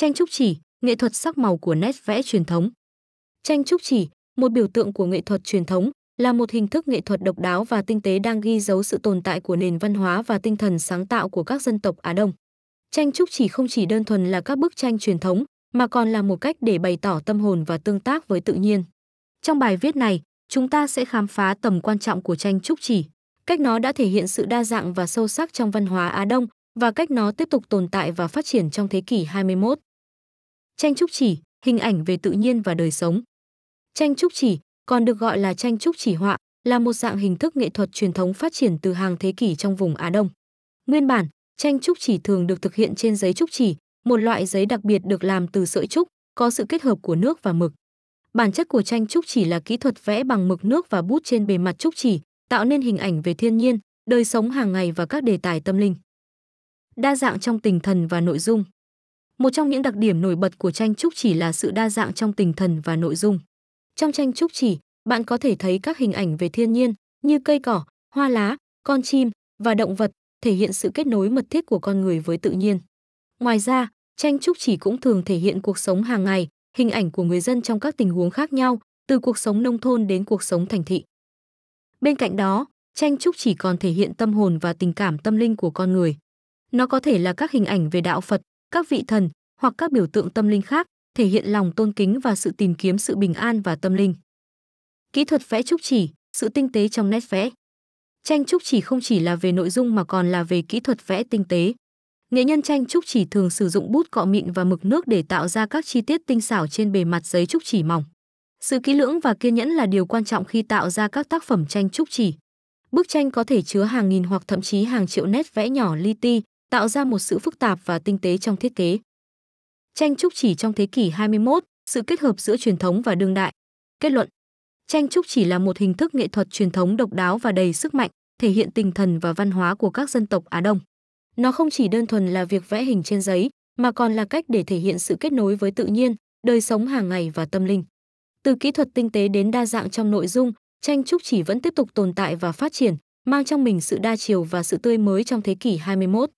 Tranh trúc chỉ, nghệ thuật sắc màu của nét vẽ truyền thống. Tranh trúc chỉ, một biểu tượng của nghệ thuật truyền thống, là một hình thức nghệ thuật độc đáo và tinh tế đang ghi dấu sự tồn tại của nền văn hóa và tinh thần sáng tạo của các dân tộc Á Đông. Tranh trúc chỉ không chỉ đơn thuần là các bức tranh truyền thống, mà còn là một cách để bày tỏ tâm hồn và tương tác với tự nhiên. Trong bài viết này, chúng ta sẽ khám phá tầm quan trọng của tranh trúc chỉ, cách nó đã thể hiện sự đa dạng và sâu sắc trong văn hóa Á Đông và cách nó tiếp tục tồn tại và phát triển trong thế kỷ 21. Tranh trúc chỉ, hình ảnh về tự nhiên và đời sống. Tranh trúc chỉ, còn được gọi là tranh trúc chỉ họa, là một dạng hình thức nghệ thuật truyền thống phát triển từ hàng thế kỷ trong vùng Á Đông. Nguyên bản, tranh trúc chỉ thường được thực hiện trên giấy trúc chỉ, một loại giấy đặc biệt được làm từ sợi trúc, có sự kết hợp của nước và mực. Bản chất của tranh trúc chỉ là kỹ thuật vẽ bằng mực nước và bút trên bề mặt trúc chỉ, tạo nên hình ảnh về thiên nhiên, đời sống hàng ngày và các đề tài tâm linh. Đa dạng trong tình thần và nội dung. Một trong những đặc điểm nổi bật của tranh trúc chỉ là sự đa dạng trong tình thần và nội dung. Trong tranh trúc chỉ, bạn có thể thấy các hình ảnh về thiên nhiên như cây cỏ, hoa lá, con chim và động vật, thể hiện sự kết nối mật thiết của con người với tự nhiên. Ngoài ra, tranh trúc chỉ cũng thường thể hiện cuộc sống hàng ngày, hình ảnh của người dân trong các tình huống khác nhau, từ cuộc sống nông thôn đến cuộc sống thành thị. Bên cạnh đó, tranh trúc chỉ còn thể hiện tâm hồn và tình cảm tâm linh của con người. Nó có thể là các hình ảnh về đạo Phật, các vị thần hoặc các biểu tượng tâm linh khác, thể hiện lòng tôn kính và sự tìm kiếm sự bình an và tâm linh. Kỹ thuật vẽ trúc chỉ, sự tinh tế trong nét vẽ. Tranh trúc chỉ không chỉ là về nội dung mà còn là về kỹ thuật vẽ tinh tế. Nghệ nhân tranh trúc chỉ thường sử dụng bút cọ mịn và mực nước để tạo ra các chi tiết tinh xảo trên bề mặt giấy trúc chỉ mỏng. Sự kỹ lưỡng và kiên nhẫn là điều quan trọng khi tạo ra các tác phẩm tranh trúc chỉ. Bức tranh có thể chứa hàng nghìn hoặc thậm chí hàng triệu nét vẽ nhỏ li ti, tạo ra một sự phức tạp và tinh tế trong thiết kế. Tranh trúc chỉ trong thế kỷ 21, sự kết hợp giữa truyền thống và đương đại. Kết luận Tranh trúc chỉ là một hình thức nghệ thuật truyền thống độc đáo và đầy sức mạnh, thể hiện tinh thần và văn hóa của các dân tộc Á Đông. Nó không chỉ đơn thuần là việc vẽ hình trên giấy, mà còn là cách để thể hiện sự kết nối với tự nhiên, đời sống hàng ngày và tâm linh. Từ kỹ thuật tinh tế đến đa dạng trong nội dung, tranh trúc chỉ vẫn tiếp tục tồn tại và phát triển, mang trong mình sự đa chiều và sự tươi mới trong thế kỷ 21.